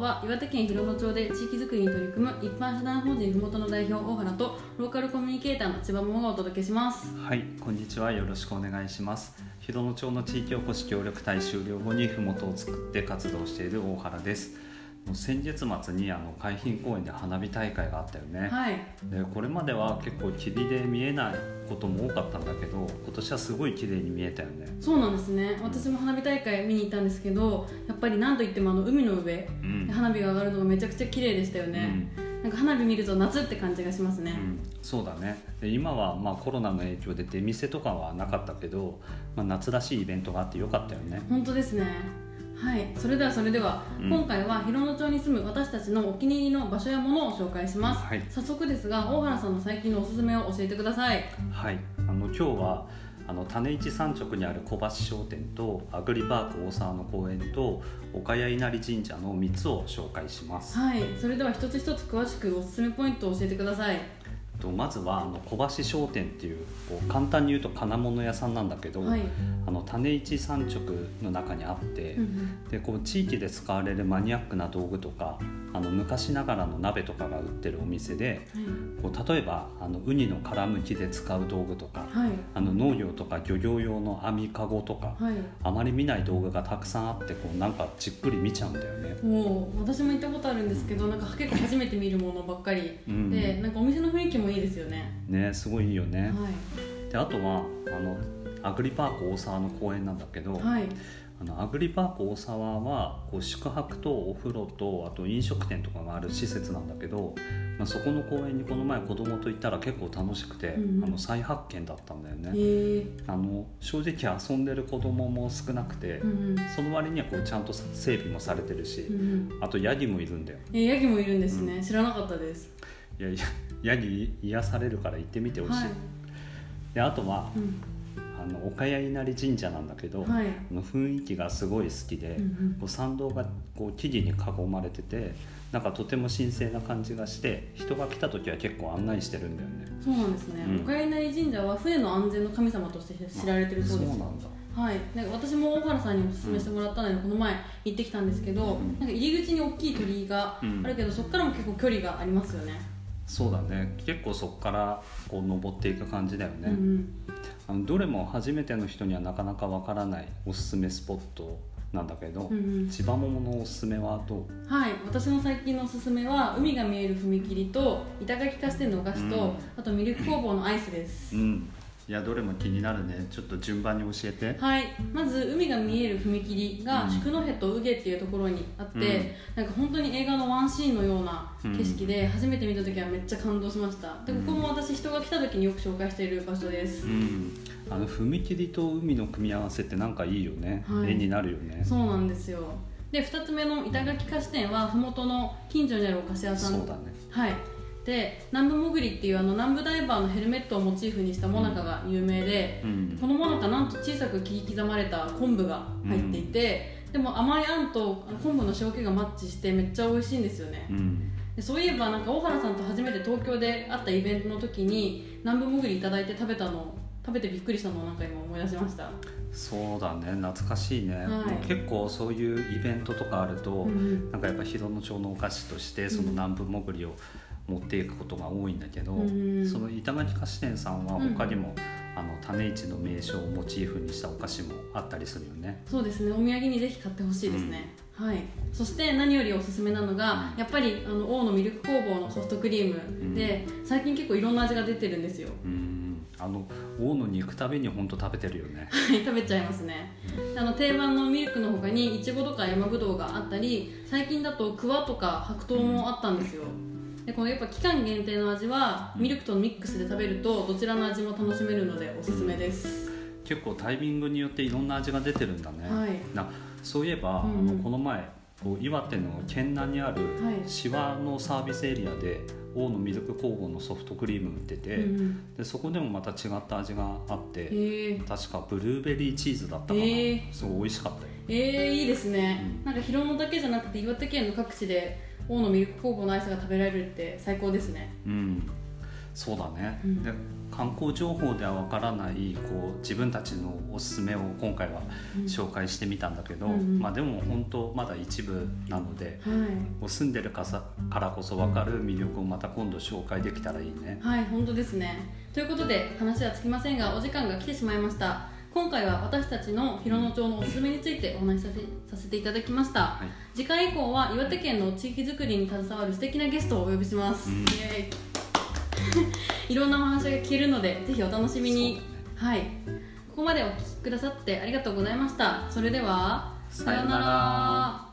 は岩手県広野町で地域づくりに取り組む一般社団法人ふもとの代表大原とローカルコミュニケーターの千葉桃がお届けします。はいこんにちは。よろしくお願いします。広野町の地域おこし協力隊終了後にふもとを作って活動している大原です。先月末にあの海浜公園で花火大会があったよね、はい。でこれまでは結構霧で見えないことも多かったんだけど今年はすごい綺麗に見えたよね。そうなんですね。私も花火大会見に行ったんですけどやっぱり何といってもあの海の上うん。で花火が上がるのがめちゃくちゃ綺麗でしたよね、なんか花火見ると夏って感じがしますね、うん、そうだね。で今はまあコロナの影響で出店とかはなかったけど、まあ、夏らしいイベントがあってよかったよね。本当ですねはい。それではそれでは、うん。今回は広野町に住む私たちのお気に入りの場所やものを紹介します、はい。早速ですが大原さんの最近のおすすめを教えてください。はい。あの今日はあの種市山直にある小橋商店とアグリパーク大沢の公園と岡谷稲荷神社の3つを紹介します。はい。それでは一つ一つ詳しくおすすめポイントを教えてくださいとまずはあの小橋商店っていうこう簡単に言うと金物屋さんなんだけど、はい、あの種市山直の中にあって、うんうん。でこう地域で使われるマニアックな道具とかあの昔ながらの鍋とかが売ってるお店でこう例えばあのウニの殻むきで使う道具とかはい。あの農業とか漁業用の網かごとかはい。あまり見ない道具がたくさんあってこうなんかじっくり見ちゃうんだよね。もう私も行ったことあるんですけどなんか結構初めて見るものばっかり、うん。でなんかお店の雰囲気もいいですよね。ねすごいいいよね。はであとはあのアグリパーク大沢の公園なんだけど、いはい。あのアグリパーク大沢はこう宿泊とお風呂とあと飲食店とかがある施設なんだけど、まあ、そこの公園にこの前子供と行ったら結構楽しくて、うん。うんあの再発見だったんだよね。あの正直遊んでる子供も少なくて、うんうん。その割にはこうちゃんと整備もされてるし、うんうん。あとヤギもいるんだよ。えヤギもいるんですね、知らなかったです。いやいやヤギ癒されるから行ってみてほしい。はい、であとはうん。あの岡谷稲荷神社なんだけど、はい。あの雰囲気がすごい好きで、うんうん。こう参道がこう木々に囲まれててなんかとても神聖な感じがして人が来た時は結構案内してるんだよね。そうなんですね、うん。岡谷稲荷神社は船の安全の神様として知られてるそうです。そうなんだ。はい、なんか私も大原さんにお勧めしてもらったので、この前行ってきたんですけど、んなんか入り口に大きい鳥居がうん。あるけど、そこからも結構距離がありますよね。そうだね。結構そこからこう登っていく感じだよね。うんうんあのどれも初めての人にはなかなかわからないおすすめスポットなんだけど、うんうん千葉桃のおすすめはどう？はい、私の最近のおすすめは海が見える踏切と板垣菓子店のお菓子と、うんあとミルク工房のアイスです、うん。いやどれも気になるね。ちょっと順番に教えて。はい、まず海が見える踏切がうん宿戸と宇毛っていうところにあって、なんか本当に映画のワンシーンのような景色で、初めて見た時はめっちゃ感動しましたでここも私人が来た時によく紹介している場所です、うん。あの踏切と海の組み合わせってなんかいいよね。はい絵になるよね。そうなんですよで2つ目の板垣菓子店は麓の近所にあるお菓子屋さんそうだね。はいで南部もぐりっていうあの南部ダイバーのヘルメットをモチーフにしたもなかが有名で、うん。このもなかなんと小さく切り刻まれた昆布が入っていて、でも甘いあんと昆布の塩気がマッチしてめっちゃ美味しいんですよね、うん。でそういえばなんか大原さんと初めて東京で会ったイベントの時に南部もぐりいただいて食べたの食べてびっくりしたのをなんか今思い出しました。そうだね。懐かしいね、はい。結構そういうイベントとかあると、うんなんかやっぱ広野町のお菓子としてその南部もぐりを持っていくことが多いんだけど、うん。その板垣菓子店さんは他にも、あの種市の名称をモチーフにしたお菓子もあったりするよね。そうですね。お土産にぜひ買ってほしいですね、はい。そして何よりおすすめなのが、やっぱりあの王のミルク工房のソフトクリームで、最近結構いろんな味が出てるんですよ。うん。あの王の肉食べに本当食べてるよね。はい食べちゃいますね。あの定番のミルクの他にいちごとか山ぶどうがあったり最近だとクワとか白桃もあったんですよでこのやっぱ期間限定の味はミルクとミックスで食べるとどちらの味も楽しめるのでおすすめです、結構タイミングによっていろんな味が出てるんだね、はい。なそういえば、うんうん。あのこの前こう岩手の県南にあるはい。シワのサービスエリアで王のミルク工房のソフトクリーム売ってて、うんうん。でそこでもまた違った味があって確かブルーベリーチーズだったかな、すごい美味しかったよ。えー、いいですね、なんか広野だけじゃなくて岩手県の各地で王のミルク工房のアイスが食べられるって最高ですね。うん。そうだね、うん。で観光情報ではわからないこう自分たちのおすすめを今回はうん。紹介してみたんだけど、うんうん。まあでも本当まだ一部なのではい。住んでるかさからこそ分かる魅力をまた今度紹介できたらいいね。はい本当ですね。ということで話はつきませんがお時間が来てしまいました今回は私たちの広野町のおすすめについてお話しさせさせていただきました、はい。次回以降は岩手県の地域づくりに携わる素敵なゲストをお呼びします、うんイエーイ。いろんなお話が聞けるのでぜひお楽しみに、そうはい。ここまでお聞きくださってありがとうございました。それではさようなら。ら